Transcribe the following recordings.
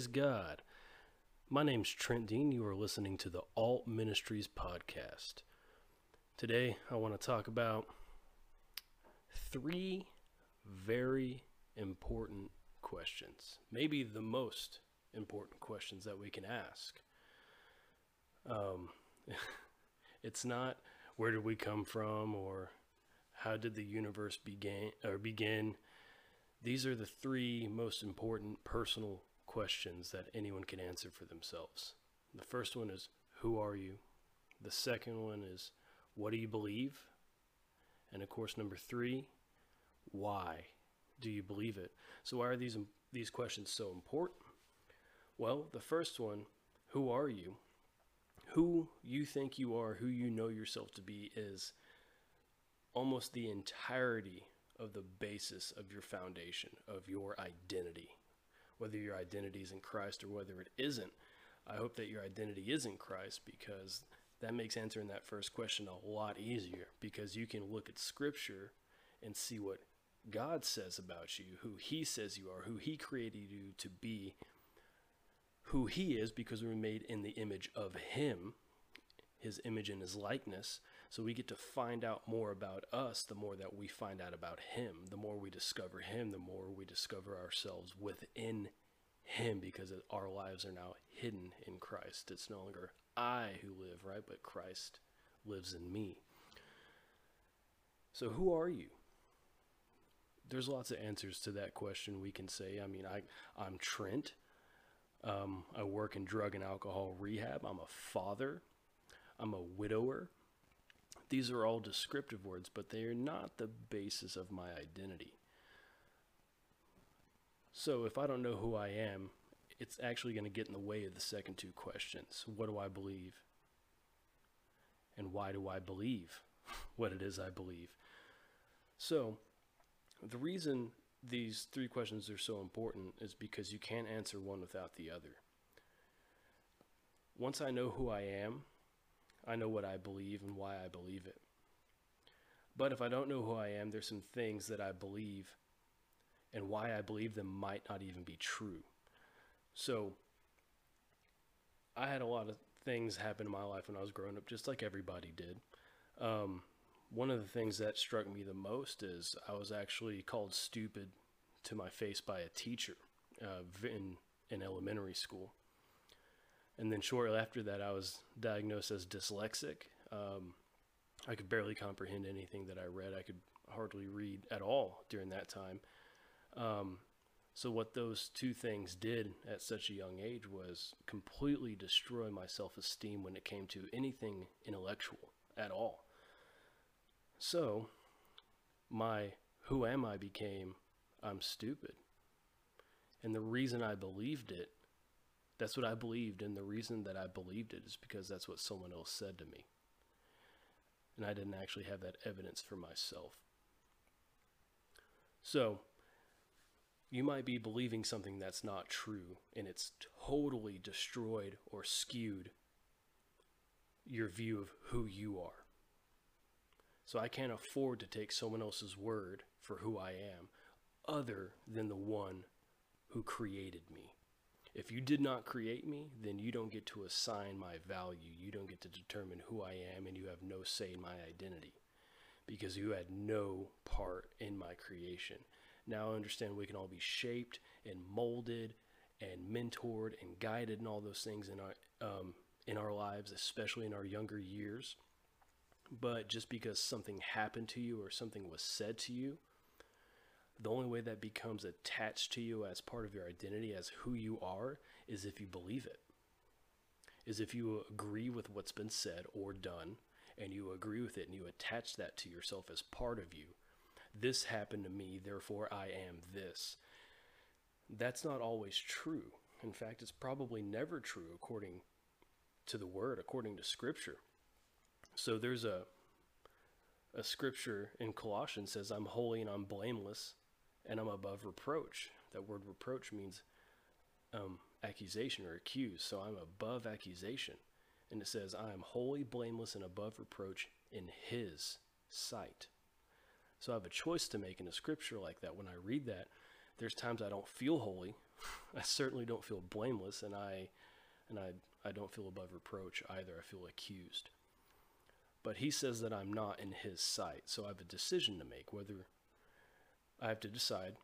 Praise God. My name's Trent Dean. You are listening to the Alt Ministries podcast. Today, I want to talk about three very important questions. Maybe the most important questions that we can ask. Um, it's not where did we come from or how did the universe begin or begin. These are the three most important personal questions that anyone can answer for themselves. The first one is who are you? The second one is what do you believe? And of course number 3, why do you believe it? So why are these these questions so important? Well, the first one, who are you? Who you think you are, who you know yourself to be is almost the entirety of the basis of your foundation, of your identity. Whether your identity is in Christ or whether it isn't, I hope that your identity is in Christ because that makes answering that first question a lot easier because you can look at Scripture and see what God says about you, who He says you are, who He created you to be, who He is because we're made in the image of Him, His image and His likeness. So we get to find out more about us the more that we find out about Him. The more we discover Him, the more we discover ourselves within Him because our lives are now hidden in Christ. It's no longer I who live, right? But Christ lives in me. So who are you? There's lots of answers to that question we can say. I mean, I, I'm Trent. Um, I work in drug and alcohol rehab. I'm a father. I'm a widower. These are all descriptive words, but they are not the basis of my identity. So if I don't know who I am, it's actually going to get in the way of the second two questions. What do I believe? And why do I believe what it is I believe? So, the reason these three questions are so important is because you can't answer one without the other. Once I know who I am, I know what I believe and why I believe it. But if I don't know who I am, there's some things that I believe and why I believe them might not even be true. So I had a lot of things happen in my life when I was growing up, just like everybody did. Um, one of the things that struck me the most is I was actually called stupid to my face by a teacher uh, in, in elementary school. And then shortly after that, I was diagnosed as dyslexic. Um, I could barely comprehend anything that I read. I could hardly read at all during that time. Um, so, what those two things did at such a young age was completely destroy my self esteem when it came to anything intellectual at all. So, my who am I became I'm stupid. And the reason I believed it that's what I believed, and the reason that I believed it is because that's what someone else said to me. And I didn't actually have that evidence for myself. So, you might be believing something that's not true, and it's totally destroyed or skewed your view of who you are. So, I can't afford to take someone else's word for who I am other than the one who created me. If you did not create me, then you don't get to assign my value. You don't get to determine who I am, and you have no say in my identity because you had no part in my creation. Now I understand we can all be shaped and molded and mentored and guided and all those things in our um, in our lives, especially in our younger years. But just because something happened to you or something was said to you the only way that becomes attached to you as part of your identity, as who you are, is if you believe it. Is if you agree with what's been said or done, and you agree with it and you attach that to yourself as part of you. This happened to me, therefore I am this. That's not always true. In fact, it's probably never true according to the word, according to scripture. So there's a a scripture in Colossians says, I'm holy and I'm blameless and I'm above reproach. That word reproach means um, accusation or accuse. So I'm above accusation. And it says, I am wholly blameless, and above reproach in His sight. So I have a choice to make in a scripture like that. When I read that, there's times I don't feel holy I certainly don't feel blameless, and I, and I, I don't feel above reproach either. I feel accused. But he says that I'm not in his sight, so I have a decision to make whether I have to decide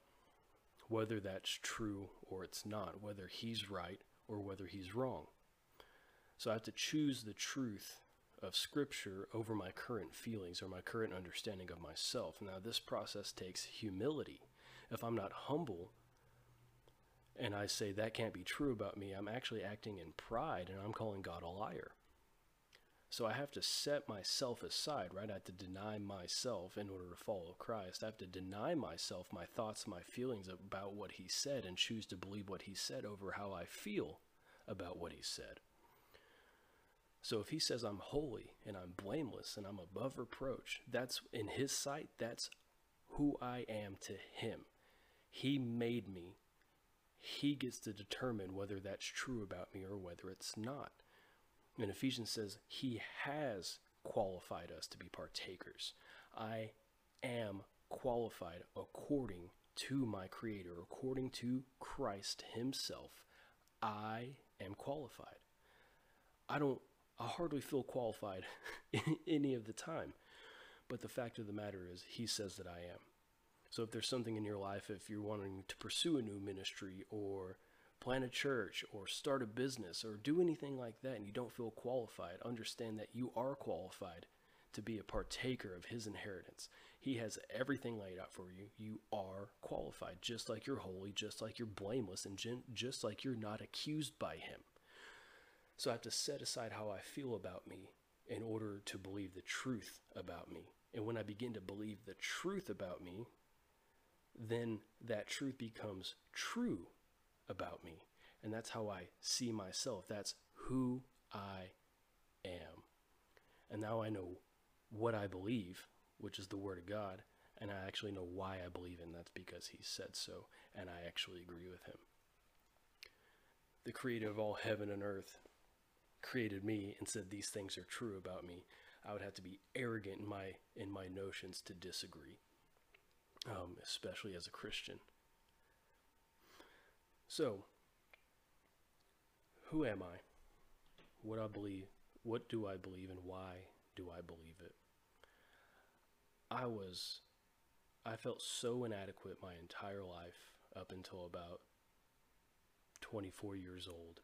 whether that's true or it's not, whether he's right or whether he's wrong. So I have to choose the truth of Scripture over my current feelings or my current understanding of myself. Now, this process takes humility. If I'm not humble and I say that can't be true about me, I'm actually acting in pride and I'm calling God a liar. So I have to set myself aside, right? I have to deny myself in order to follow Christ. I have to deny myself my thoughts, my feelings about what he said, and choose to believe what he said over how I feel about what he said. So if he says I'm holy and I'm blameless and I'm above reproach, that's in his sight, that's who I am to him. He made me. He gets to determine whether that's true about me or whether it's not. And Ephesians says he has qualified us to be partakers. I am qualified according to my Creator, according to Christ Himself. I am qualified. I don't, I hardly feel qualified any of the time. But the fact of the matter is, He says that I am. So if there's something in your life, if you're wanting to pursue a new ministry or plant a church or start a business or do anything like that and you don't feel qualified, understand that you are qualified to be a partaker of his inheritance. He has everything laid out for you. You are qualified, just like you're holy, just like you're blameless, and just like you're not accused by him. So I have to set aside how I feel about me in order to believe the truth about me. And when I begin to believe the truth about me, then that truth becomes true about me. And that's how I see myself. That's who I am. And now I know what I believe, which is the Word of God, and I actually know why I believe in that's because He said so, and I actually agree with Him. The creator of all heaven and earth created me and said these things are true about me. I would have to be arrogant in my in my notions to disagree, um, especially as a Christian. So, who am I? What I believe? What do I believe, and why do I believe it? I was, I felt so inadequate my entire life up until about 24 years old,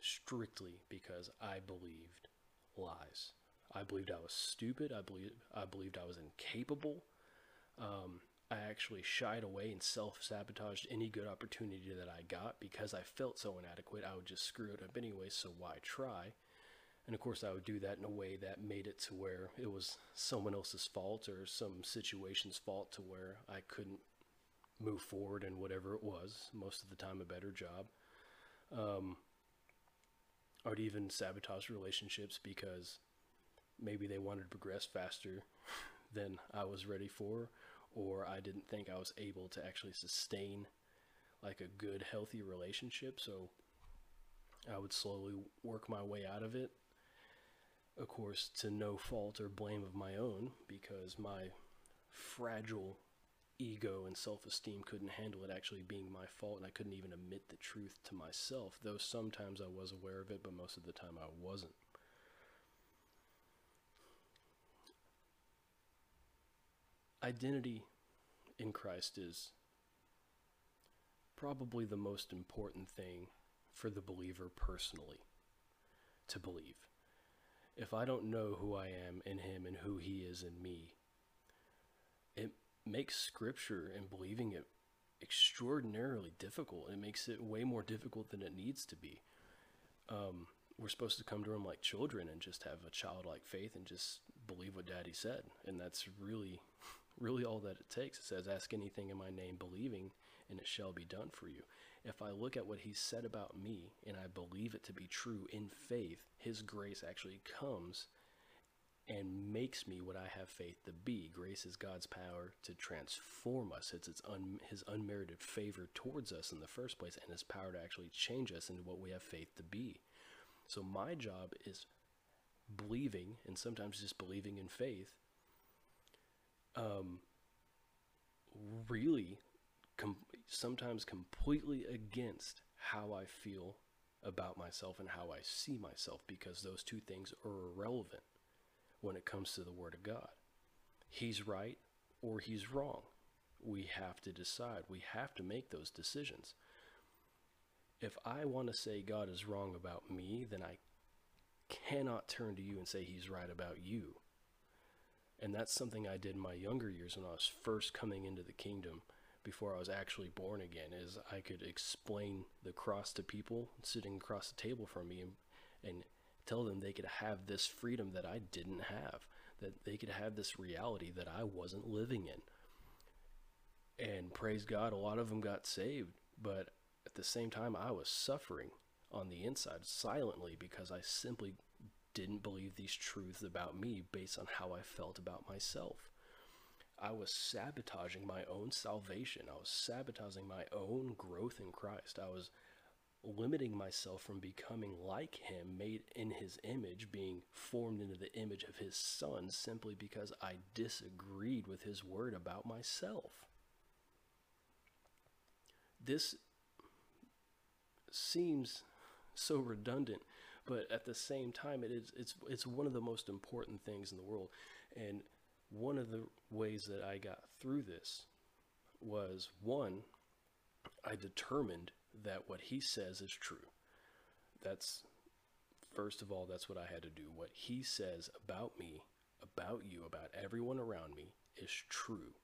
strictly because I believed lies. I believed I was stupid. I believed I believed I was incapable. Um, I actually shied away and self sabotaged any good opportunity that I got because I felt so inadequate. I would just screw it up anyway, so why try? And of course, I would do that in a way that made it to where it was someone else's fault or some situation's fault to where I couldn't move forward in whatever it was, most of the time, a better job. Um, I would even sabotage relationships because maybe they wanted to progress faster than I was ready for, or I didn't think I was able to actually sustain like a good, healthy relationship. So I would slowly work my way out of it. Of course, to no fault or blame of my own, because my fragile ego and self esteem couldn't handle it actually being my fault, and I couldn't even admit the truth to myself, though sometimes I was aware of it, but most of the time I wasn't. Identity in Christ is probably the most important thing for the believer personally to believe. If I don't know who I am in Him and who He is in me, it makes Scripture and believing it extraordinarily difficult. It makes it way more difficult than it needs to be. Um, we're supposed to come to Him like children and just have a childlike faith and just believe what Daddy said. And that's really really all that it takes. It says, Ask anything in my name, believing, and it shall be done for you. If I look at what he said about me and I believe it to be true in faith, his grace actually comes and makes me what I have faith to be. Grace is God's power to transform us. It's, it's un, his unmerited favor towards us in the first place and his power to actually change us into what we have faith to be. So my job is believing and sometimes just believing in faith um, really com- sometimes completely against how I feel about myself and how I see myself because those two things are irrelevant when it comes to the Word of God. He's right or he's wrong. We have to decide. We have to make those decisions. If I want to say God is wrong about me, then I cannot turn to you and say he's right about you. And that's something I did in my younger years when I was first coming into the kingdom before I was actually born again is I could explain the cross to people sitting across the table from me and, and tell them they could have this freedom that I didn't have, that they could have this reality that I wasn't living in. And praise God, a lot of them got saved, but at the same time, I was suffering on the inside silently because I simply didn't believe these truths about me based on how I felt about myself. I was sabotaging my own salvation. I was sabotaging my own growth in Christ. I was limiting myself from becoming like Him, made in His image, being formed into the image of His Son, simply because I disagreed with His word about myself. This seems so redundant, but at the same time, it is it's it's one of the most important things in the world, and one of the ways that I got through this was one, I determined that what he says is true. That's, first of all, that's what I had to do. What he says about me, about you, about everyone around me is true.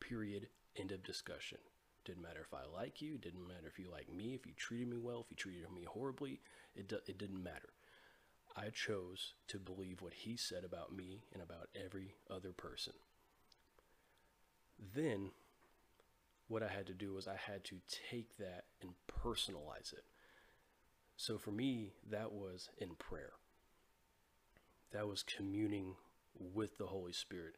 Period. End of discussion. Didn't matter if I like you, didn't matter if you like me, if you treated me well, if you treated me horribly, it, it didn't matter. I chose to believe what he said about me and about every other person. Then, what I had to do was I had to take that and personalize it. So for me, that was in prayer. That was communing with the Holy Spirit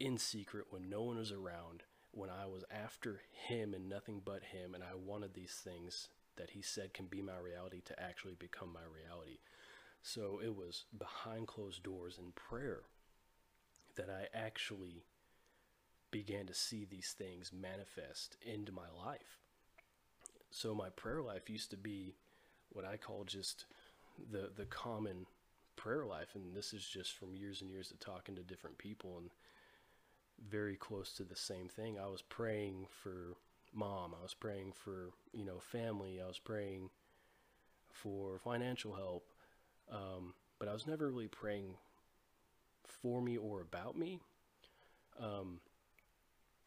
in secret when no one was around, when I was after Him and nothing but Him, and I wanted these things that He said can be my reality to actually become my reality. So it was behind closed doors in prayer that I actually began to see these things manifest into my life. So my prayer life used to be what I call just the the common prayer life and this is just from years and years of talking to different people and very close to the same thing. I was praying for mom, I was praying for, you know, family, I was praying for financial help, um, but I was never really praying for me or about me. Um,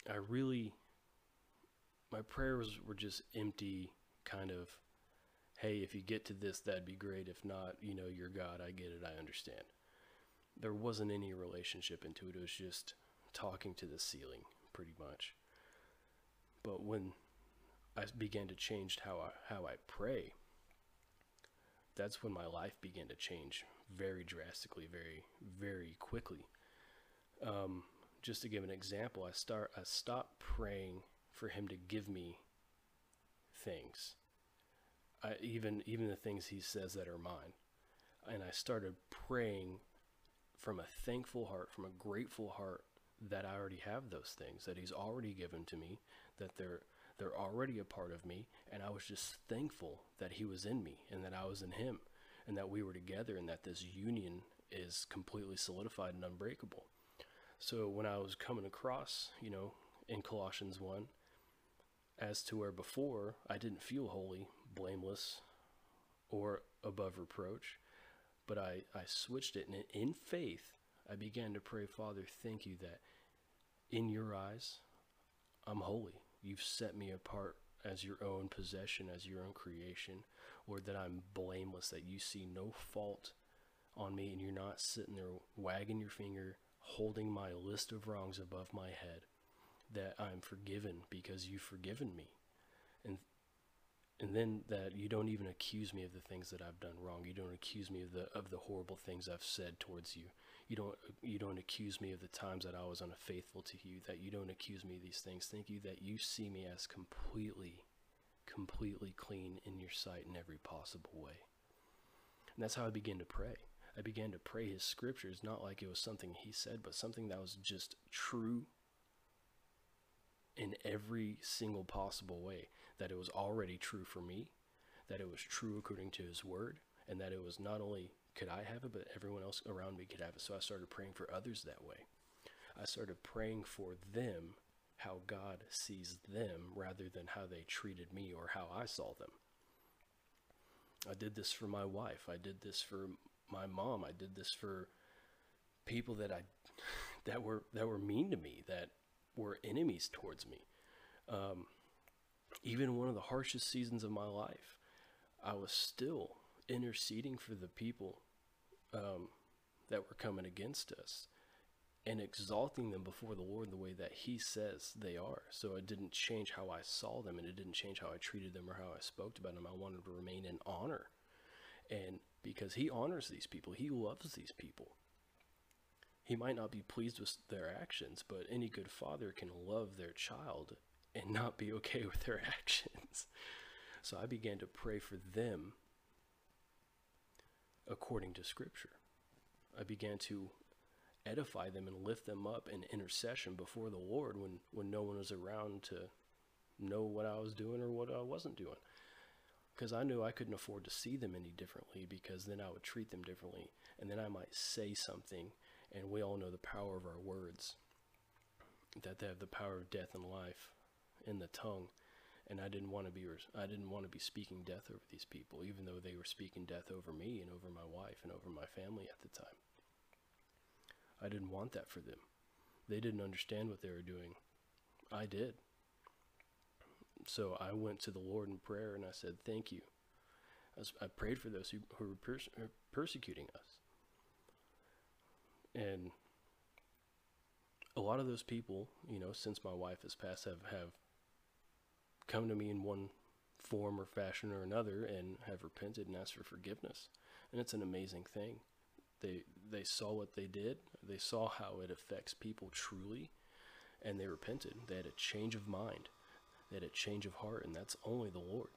I really, my prayers were just empty, kind of, hey, if you get to this, that'd be great. If not, you know, you're God. I get it. I understand. There wasn't any relationship into it. It was just talking to the ceiling, pretty much. But when I began to change how I, how I pray, that's when my life began to change very drastically, very, very quickly. Um, just to give an example, I start I stopped praying for him to give me things. I, even even the things he says that are mine. And I started praying from a thankful heart, from a grateful heart that I already have those things, that he's already given to me, that they're they're already a part of me, and I was just thankful that he was in me and that I was in him and that we were together and that this union is completely solidified and unbreakable. So when I was coming across, you know, in Colossians 1, as to where before I didn't feel holy, blameless, or above reproach, but I, I switched it in faith I began to pray, Father, thank you that in your eyes I'm holy. You've set me apart as your own possession, as your own creation, or that I'm blameless, that you see no fault on me and you're not sitting there wagging your finger, holding my list of wrongs above my head, that I'm forgiven because you've forgiven me. And and then that you don't even accuse me of the things that I've done wrong. You don't accuse me of the of the horrible things I've said towards you. You don't you don't accuse me of the times that I was unfaithful to you. That you don't accuse me of these things. Thank you that you see me as completely, completely clean in your sight in every possible way. And that's how I began to pray. I began to pray his scriptures, not like it was something he said, but something that was just true in every single possible way that it was already true for me, that it was true according to his word, and that it was not only could I have it, but everyone else around me could have it. So I started praying for others that way. I started praying for them how God sees them rather than how they treated me or how I saw them. I did this for my wife. I did this for my mom. I did this for people that I that were that were mean to me, that were enemies towards me. Um, even one of the harshest seasons of my life, I was still interceding for the people um, that were coming against us and exalting them before the Lord the way that He says they are. So it didn't change how I saw them and it didn't change how I treated them or how I spoke about them. I wanted to remain in honor. And because He honors these people, He loves these people. He might not be pleased with their actions, but any good father can love their child and not be okay with their actions. So I began to pray for them according to Scripture. I began to edify them and lift them up in intercession before the Lord when, when no one was around to know what I was doing or what I wasn't doing. Because I knew I couldn't afford to see them any differently because then I would treat them differently. And then I might say something, and we all know the power of our words that they have the power of death and life in the tongue and I didn't want to be I didn't want to be speaking death over these people, even though they were speaking death over me and over my wife and over my family at the time. I didn't want that for them. They didn't understand what they were doing. I did. So I went to the Lord in prayer and I said, "Thank you." I, prayed for those who, who were pers- persecuting us, and a lot of those people, you know, since my wife has passed, have have come to me in one form or fashion or another and have repented and asked for forgiveness. And it's an amazing thing. They they saw what they did. They saw how it affects people truly and they repented. They had a change of mind. They had a change of heart and that's only the Lord.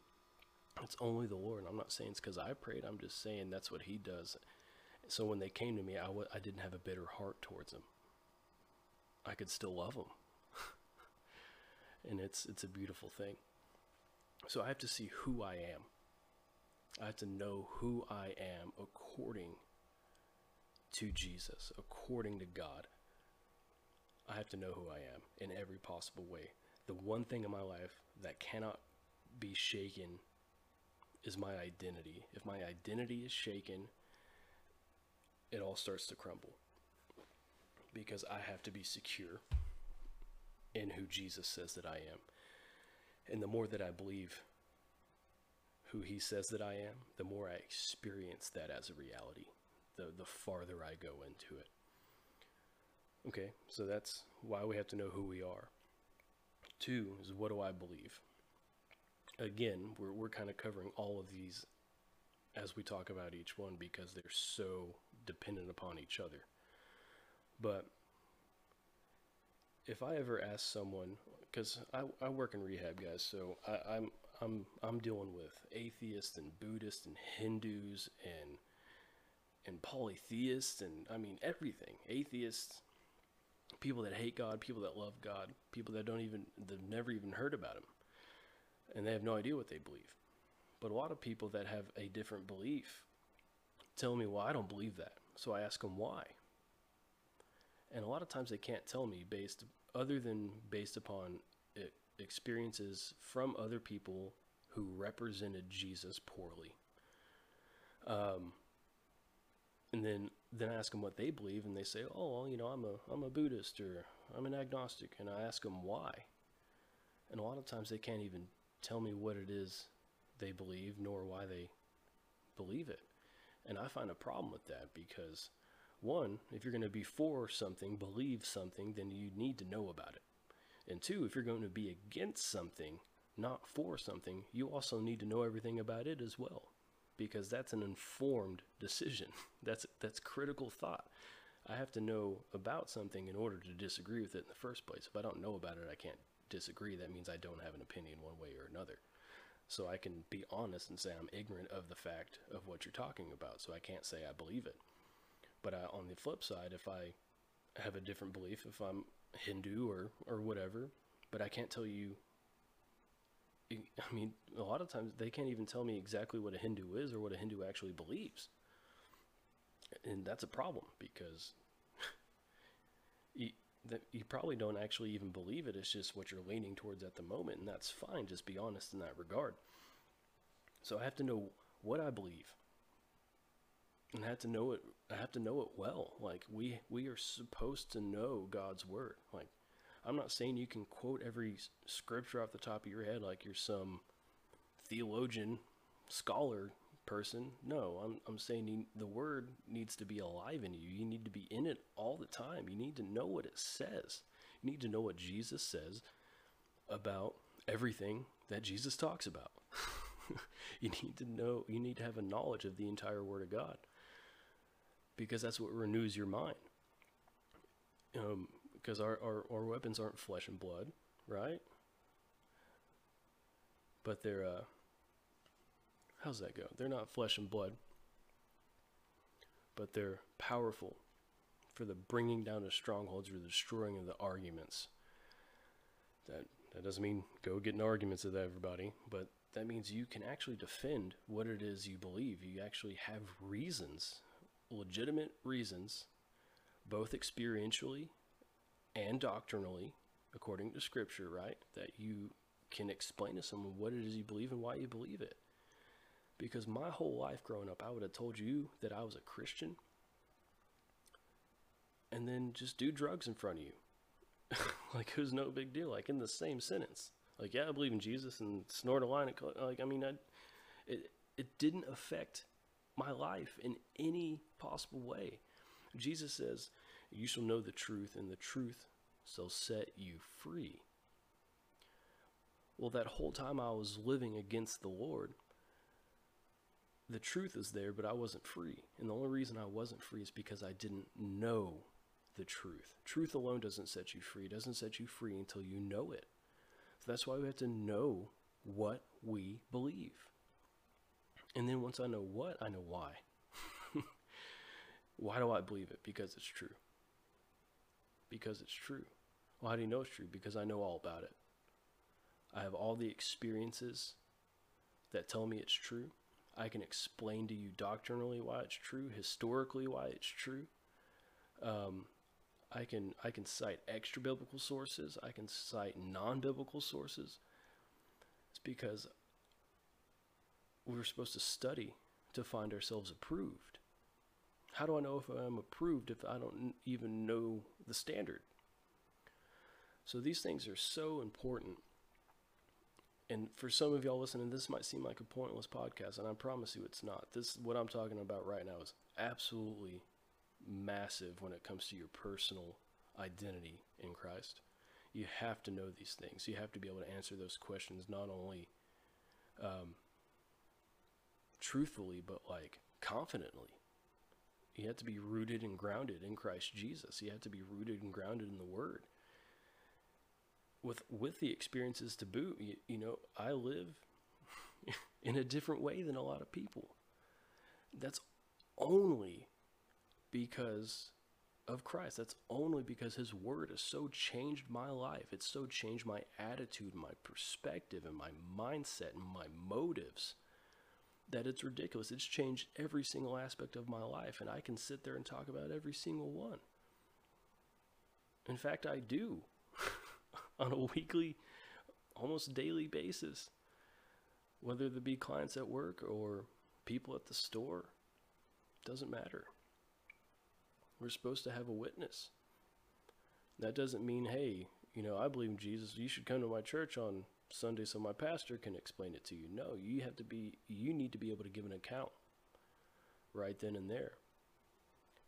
It's only the Lord. I'm not saying it's because I prayed. I'm just saying that's what He does. So when they came to me, I w- I didn't have a bitter heart towards them. I could still love them and it's it's a beautiful thing. So I have to see who I am. I have to know who I am according to Jesus, according to God. I have to know who I am in every possible way. The one thing in my life that cannot be shaken is my identity. If my identity is shaken, it all starts to crumble because I have to be secure in who Jesus says that I am. And the more that I believe who he says that I am, the more I experience that as a reality, the, the farther I go into it. Okay, so that's why we have to know who we are. Two is what do I believe? Again, we're, we're kind of covering all of these as we talk about each one because they're so dependent upon each other. But if I ever ask someone, because I, I work in rehab, guys, so I, I'm I'm I'm dealing with atheists and Buddhists and Hindus and and polytheists and I mean everything. Atheists, people that hate God, people that love God, people that don't even they've never even heard about him, and they have no idea what they believe. But a lot of people that have a different belief tell me, "Well, I don't believe that." So I ask them why and a lot of times they can't tell me based other than based upon experiences from other people who represented Jesus poorly. Um, and then then I ask them what they believe, and they say, "Oh, well, you know, I'm a I'm a Buddhist or I'm an agnostic," and I ask them why. And a lot of times they can't even tell me what it is they believe, nor why they believe it. And I find a problem with that because one, if you're going to be for something, believe something, then you need to know about it. And two, if you're going to be against something, not for something, you also need to know everything about it as well. Because that's an informed decision. That's that's critical thought. I have to know about something in order to disagree with it in the first place. If I don't know about it, I can't disagree. That means I don't have an opinion one way or another. So I can be honest and say I'm ignorant of the fact of what you're talking about. So I can't say I believe it. But I, on the flip side, if I have a different belief, if I'm Hindu or, or whatever, but I can't tell you. I mean, a lot of times they can't even tell me exactly what a Hindu is or what a Hindu actually believes. And that's a problem because you, you probably don't actually even believe it. It's just what you're leaning towards at the moment, and that's fine. Just be honest in that regard. So I have to know what I believe, and have to know it. I have to know it well. Like we we are supposed to know God's word. Like I'm not saying you can quote every scripture off the top of your head like you're some theologian, scholar person. No, I'm, I'm saying you, the word needs to be alive in you. You need to be in it all the time. You need to know what it says. You need to know what Jesus says about everything that Jesus talks about. you need to know, you need to have a knowledge of the entire Word of God because that's what renews your mind. Um, because our, our, our weapons aren't flesh and blood, right? But they're, uh, how's that go? They're not flesh and blood, but they're powerful for the bringing down of strongholds or the destroying of the arguments. That, that doesn't mean go get in arguments with everybody, but that means you can actually defend what it is you believe. You actually have reasons, legitimate reasons, both experientially and doctrinally, according to Scripture, right? That you can explain to someone what it is you believe and why you believe it. Because my whole life growing up, I would have told you that I was a Christian and then just do drugs in front of you. like it was no big deal, like in the same sentence. Like, yeah, I believe in Jesus and snort a line. Of, like, I mean, I, it, it didn't affect my life in any possible way. Jesus says, You shall know the truth, and the truth shall set you free. Well, that whole time I was living against the Lord, the truth is there, but I wasn't free. And the only reason I wasn't free is because I didn't know the truth. Truth alone doesn't set you free, it doesn't set you free until you know it. So that's why we have to know what we believe. And then once I know what, I know why. why do I believe it? Because it's true. Because it's true. Well, how do you know it's true? Because I know all about it. I have all the experiences that tell me it's true. I can explain to you doctrinally why it's true, historically why it's true. Um, I can I can cite extra biblical sources. I can cite non-biblical sources. It's because we're supposed to study to find ourselves approved. How do I know if I'm approved if I don't even know the standard? So these things are so important. And for some of y'all listening, this might seem like a pointless podcast, and I promise you it's not. This what I'm talking about right now is absolutely massive when it comes to your personal identity in Christ. You have to know these things. You have to be able to answer those questions not only um, truthfully, but like confidently. You have to be rooted and grounded in Christ Jesus. You have to be rooted and grounded in the Word. With with the experiences to boot, you, you know, I live in a different way than a lot of people. That's only because of Christ. That's only because His Word has so changed my life. It's so changed my attitude, my perspective, and my mindset, and my motives that it's ridiculous. It's changed every single aspect of my life, and I can sit there and talk about every single one. In fact, I do on a weekly, almost daily basis, whether there be clients at work or people at the store, doesn't matter. We're supposed to have a witness. That doesn't mean, hey, you know, I believe in Jesus. You should come to my church on Sunday so my pastor can explain it to you. No, you have to be, you need to be able to give an account right then and there.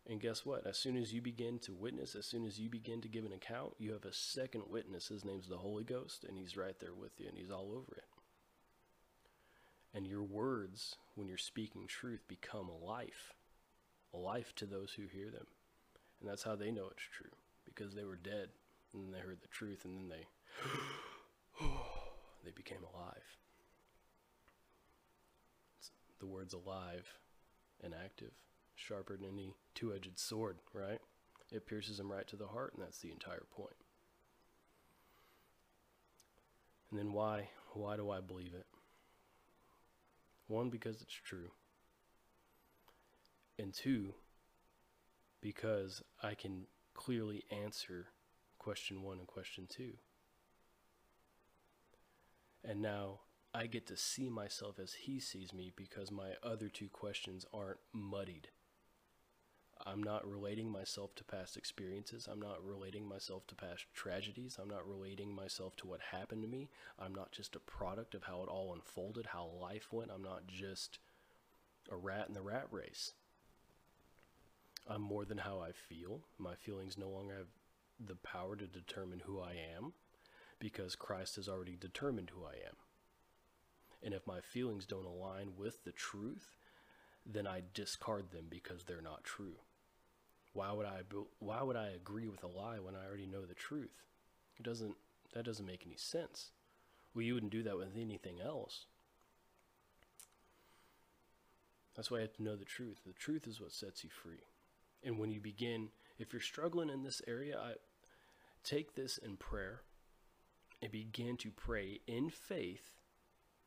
And guess what? As soon as you begin to witness, as soon as you begin to give an account, you have a second witness. His name's the Holy Ghost, and he's right there with you, and he's all over it. And your words, when you're speaking truth, become a life, a life to those who hear them. And that's how they know it's true because they were dead and then they heard the truth and then they oh, they became alive. It's, the word's alive and active, sharper than any two-edged sword, right? It pierces them right to the heart and that's the entire point. And then why? Why do I believe it? One, because it's true. And two, because I can clearly answer question one and question two. And now I get to see myself as he sees me because my other two questions aren't muddied. I'm not relating myself to past experiences. I'm not relating myself to past tragedies. I'm not relating myself to what happened to me. I'm not just a product of how it all unfolded, how life went. I'm not just a rat in the rat race. I'm more than how I feel. My feelings no longer have the power to determine who I am because Christ has already determined who I am. And if my feelings don't align with the truth, then I discard them because they're not true. Why would I why would I agree with a lie when I already know the truth? It doesn't that doesn't make any sense. Well, you wouldn't do that with anything else. That's why you have to know the truth. The truth is what sets you free. And when you begin, if you're struggling in this area, I take this in prayer and begin to pray in faith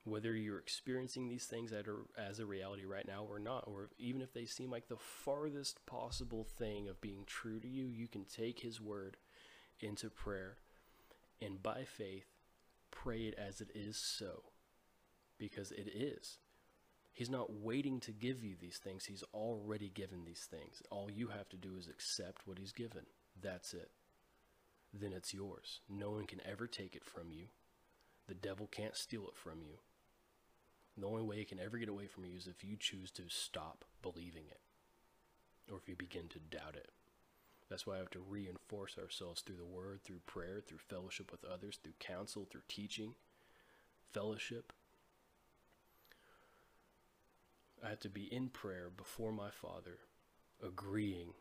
whether you're experiencing these things as a reality right now or not, or even if they seem like the farthest possible thing of being true to you, you can take His word into prayer and by faith pray it as it is so. Because it is. He's not waiting to give you these things, He's already given these things. All you have to do is accept what He's given. That's it. Then it's yours. No one can ever take it from you. The devil can't steal it from you. The only way it can ever get away from you is if you choose to stop believing it or if you begin to doubt it. That's why I have to reinforce ourselves through the word, through prayer, through fellowship with others, through counsel, through teaching, fellowship. I have to be in prayer before my Father, agreeing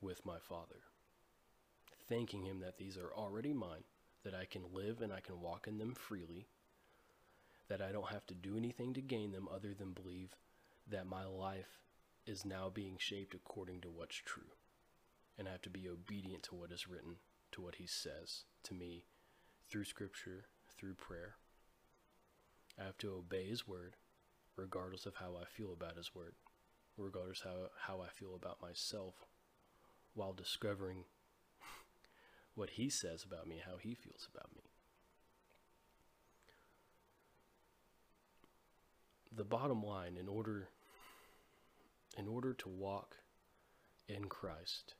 with my Father, thanking Him that these are already mine, that I can live and I can walk in them freely that I don't have to do anything to gain them other than believe that my life is now being shaped according to what's true. And I have to be obedient to what is written, to what He says to me through Scripture, through prayer. I have to obey His word, regardless of how I feel about His word, regardless how how I feel about myself, while discovering what He says about me, how He feels about me. the bottom line in order in order to walk in Christ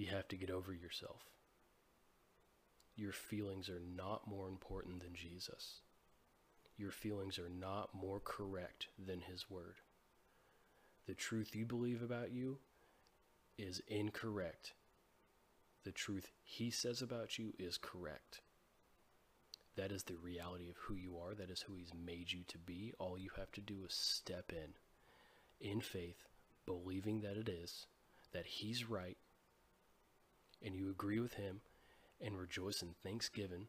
you have to get over yourself. Your feelings are not more important than Jesus. Your feelings are not more correct than his word. The truth you believe about you is incorrect the truth he says about you is correct that is the reality of who you are. That is who He's made you to be. All you have to do is step in in faith, believing that it is, that He's right, and you agree with Him and rejoice in thanksgiving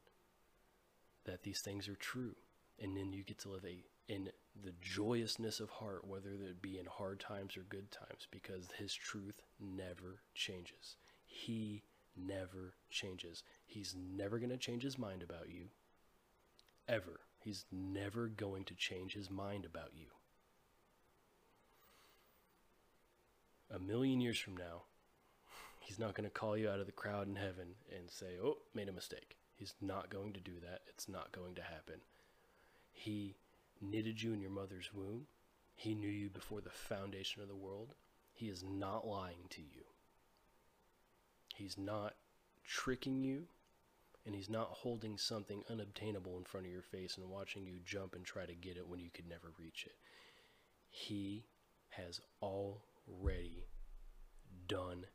that these things are true. And then you get to live a in the joyousness of heart, whether it be in hard times or good times, because His truth never changes. He never changes. He's never going to change His mind about you ever. He's never going to change his mind about you. A million years from now, he's not going to call you out of the crowd in heaven and say, Oh, made a mistake. He's not going to do that. It's not going to happen. He knitted you in your mother's womb. He knew you before the foundation of the world. He is not lying to you. He's not tricking you and he's not holding something unobtainable in front of your face and watching you jump and try to get it when you could never reach it. He has already done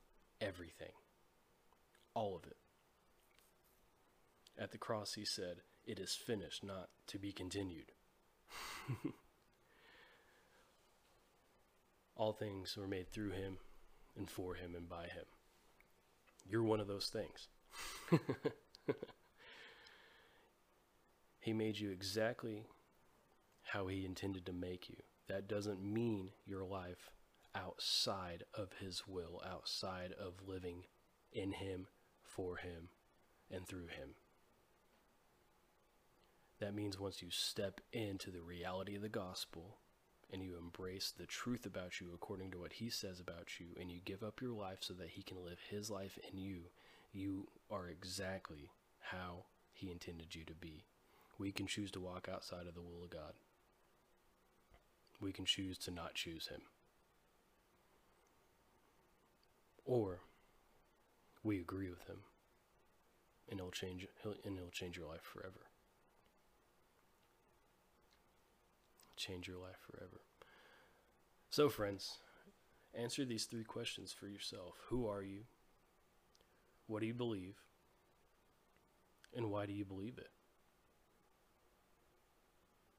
everything. All of it. At the cross, he said, It is finished, not to be continued. All things were made through him and for him and by him. You're one of those things. he made you exactly how he intended to make you. That doesn't mean your life outside of his will, outside of living in him, for him, and through him. That means once you step into the reality of the gospel and you embrace the truth about you according to what he says about you and you give up your life so that he can live his life in you, you are exactly how he intended you to be. We can choose to walk outside of the will of God. We can choose to not choose him. Or we agree with him and it'll change and it'll change your life forever. Change your life forever. So friends, answer these three questions for yourself. Who are you? What do you believe? And why do you believe it?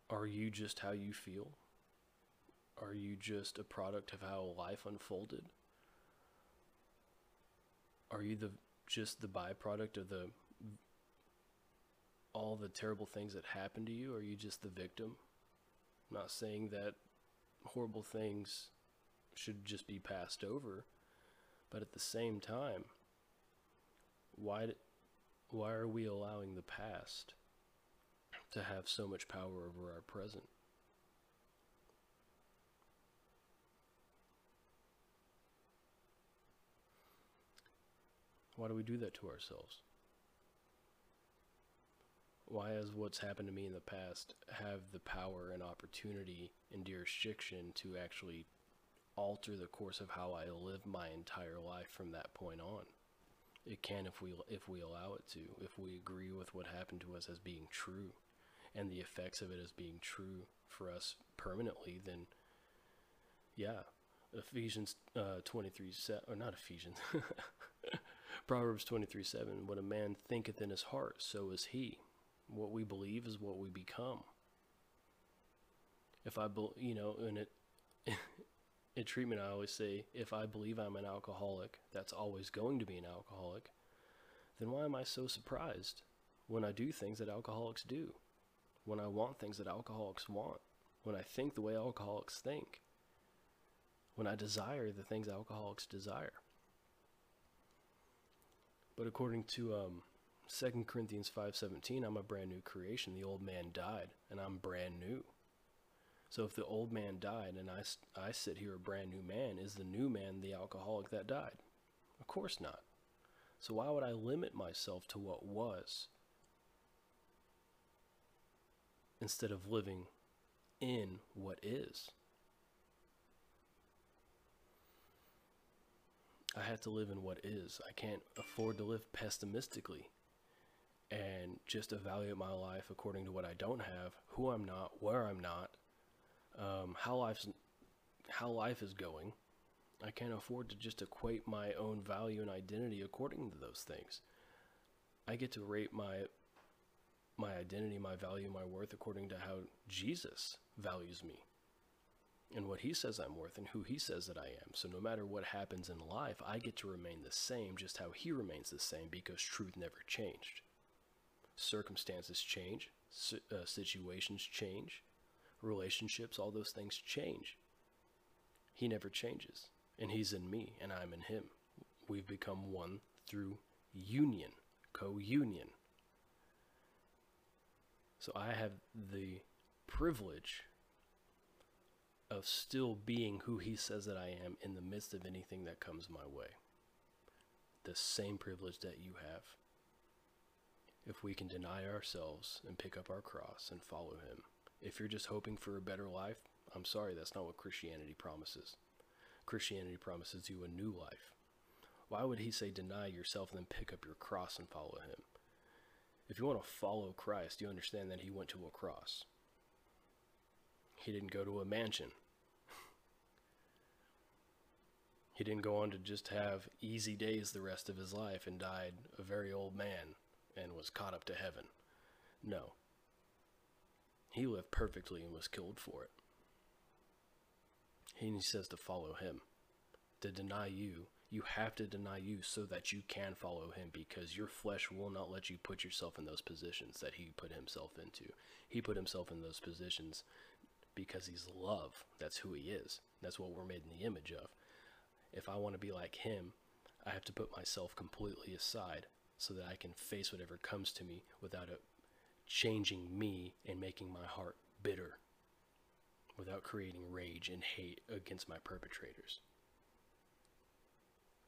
Are you just how you feel? Are you just a product of how life unfolded? Are you the just the byproduct of the all the terrible things that happened to you? Are you just the victim? I'm not saying that horrible things should just be passed over, but at the same time, why why are we allowing the past to have so much power over our present? Why do we do that to ourselves? Why has what's happened to me in the past have the power and opportunity and jurisdiction to actually alter the course of how I live my entire life from that point on? It can if we if we allow it to, if we agree with what happened to us as being true and the effects of it as being true for us permanently, then yeah, Ephesians uh, 23 7, or not Ephesians, Proverbs 23 7 What a man thinketh in his heart, so is he. What we believe is what we become. If I, be, you know, in it, in treatment, I always say, if I believe I'm an alcoholic, that's always going to be an alcoholic, then why am I so surprised when I do things that alcoholics do? When I want things that alcoholics want? When I think the way alcoholics think? When I desire the things alcoholics desire? But according to um, 2 Corinthians 5:17, I'm a brand new creation. The old man died, and I'm brand new. So if the old man died and I, I sit here a brand new man, is the new man the alcoholic that died? Of course not. So why would I limit myself to what was instead of living in what is? I have to live in what is. I can't afford to live pessimistically and just evaluate my life according to what I don't have, who I'm not, where I'm not, um, how life's how life is going. I can't afford to just equate my own value and identity according to those things. I get to rate my my identity, my value, my worth according to how Jesus values me and what he says I'm worth and who he says that I am. So no matter what happens in life, I get to remain the same just how he remains the same because truth never changed. Circumstances change, uh, situations change, relationships, all those things change. He never changes, and he's in me and I'm in him. We've become one through union, co-union. So I have the privilege of still being who he says that I am in the midst of anything that comes my way. The same privilege that you have. If we can deny ourselves and pick up our cross and follow him. If you're just hoping for a better life, I'm sorry, that's not what Christianity promises. Christianity promises you a new life. Why would he say deny yourself and then pick up your cross and follow him? If you want to follow Christ, you understand that he went to a cross. He didn't go to a mansion. He didn't go on to just have easy days the rest of his life and died a very old man and was caught up to heaven. No. He lived perfectly and was killed for it. He says to follow him. To deny you, you have to deny you so that you can follow him because your flesh will not let you put yourself in those positions that he put himself into. He put himself in those positions because he's love. That's who he is. That's what we're made in the image of. If I want to be like him, I have to put myself completely aside so that I can face whatever comes to me without it changing me and making my heart bitter without creating rage and hate against my perpetrators.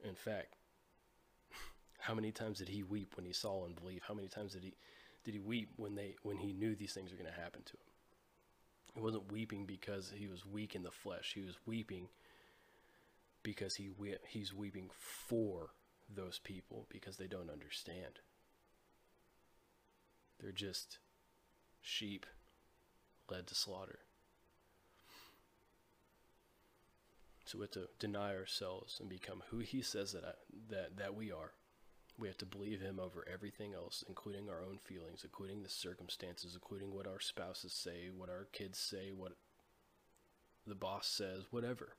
In fact, how many times did he weep when he saw unbelief? How many times did he did he weep when they when he knew these things were going to happen to him? He wasn't weeping because he was weak in the flesh. He was weeping because he we he's weeping for those people because they don't understand. They're just sheep led to slaughter. So we have to deny ourselves and become who He says that I, that that we are. We have to believe Him over everything else, including our own feelings, including the circumstances, including what our spouses say, what our kids say, what the boss says, whatever.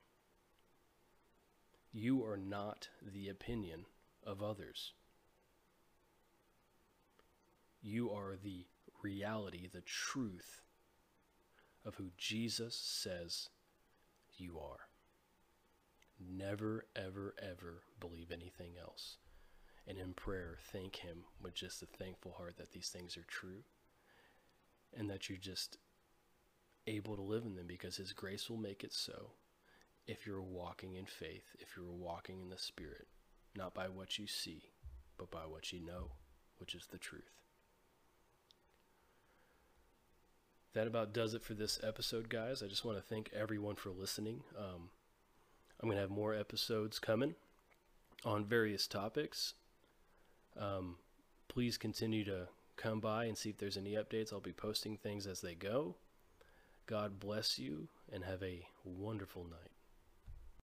You are not the opinion of others. You are the reality, the truth of who Jesus says you are. Never, ever, ever believe anything else. And in prayer, thank Him with just a thankful heart that these things are true and that you're just able to live in them because His grace will make it so if you're walking in faith, if you're walking in the Spirit, not by what you see, but by what you know, which is the truth. That about does it for this episode, guys. I just want to thank everyone for listening. Um, I'm going to have more episodes coming on various topics. Um, please continue to come by and see if there's any updates. I'll be posting things as they go. God bless you and have a wonderful night.